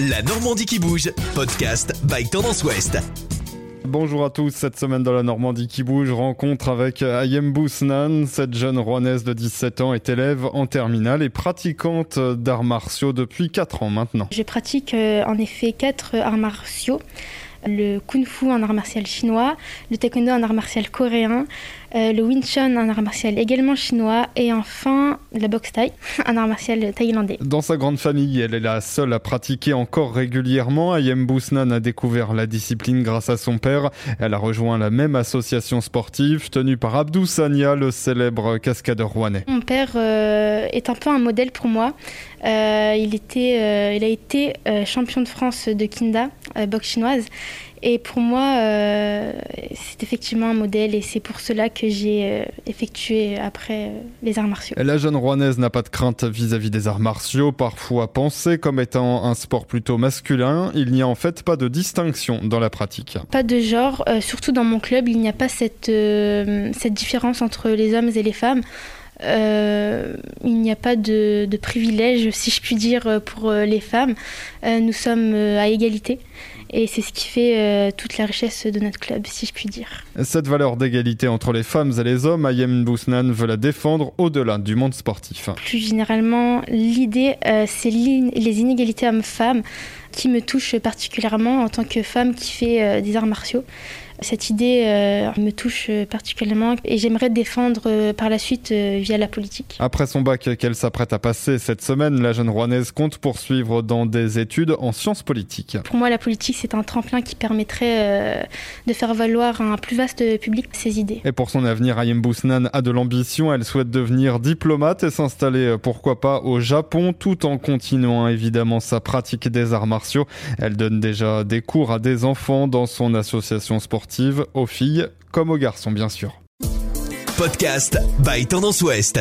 La Normandie qui bouge, podcast by Tendance Ouest. Bonjour à tous, cette semaine dans la Normandie qui bouge, rencontre avec Ayem Bousnan. Cette jeune rouennaise de 17 ans est élève en terminale et pratiquante d'arts martiaux depuis 4 ans maintenant. Je pratique euh, en effet 4 arts martiaux le kung fu en art martial chinois, le taekwondo en art martial coréen, euh, le wing chun en art martial également chinois et enfin la boxe thaï en art martial thaïlandais. Dans sa grande famille, elle est la seule à pratiquer encore régulièrement. Ayem Bousnan a découvert la discipline grâce à son père. Elle a rejoint la même association sportive tenue par Abdou Sania, le célèbre cascadeur rouennais. Mon père euh, est un peu un modèle pour moi. Euh, il, était, il a été champion de France de Kinda, boxe chinoise. Et pour moi, euh, c'est effectivement un modèle et c'est pour cela que j'ai euh, effectué après euh, les arts martiaux. La jeune rouennaise n'a pas de crainte vis-à-vis des arts martiaux, parfois pensés comme étant un sport plutôt masculin. Il n'y a en fait pas de distinction dans la pratique. Pas de genre, surtout dans mon club, il n'y a pas cette, cette différence entre les hommes et les femmes. Il n'y a pas de, de, privilège, si je puis dire, pour les femmes. nous sommes à égalité. Et c'est ce qui fait euh, toute la richesse de notre club, si je puis dire. Cette valeur d'égalité entre les femmes et les hommes, Ayem Bousnan veut la défendre au-delà du monde sportif. Plus généralement, l'idée, euh, c'est les inégalités hommes-femmes qui me touchent particulièrement en tant que femme qui fait euh, des arts martiaux. Cette idée euh, me touche euh, particulièrement et j'aimerais défendre euh, par la suite via la politique. Après son bac qu'elle s'apprête à passer cette semaine, la jeune Rouennaise compte poursuivre dans des études en sciences politiques. Pour moi, la politique, c'est un tremplin qui permettrait de faire valoir un plus vaste public ses idées. Et pour son avenir, Ayem Bousnan a de l'ambition. Elle souhaite devenir diplomate et s'installer, pourquoi pas, au Japon, tout en continuant évidemment sa pratique des arts martiaux. Elle donne déjà des cours à des enfants dans son association aux filles comme aux garçons bien sûr. Podcast by Tendance Ouest.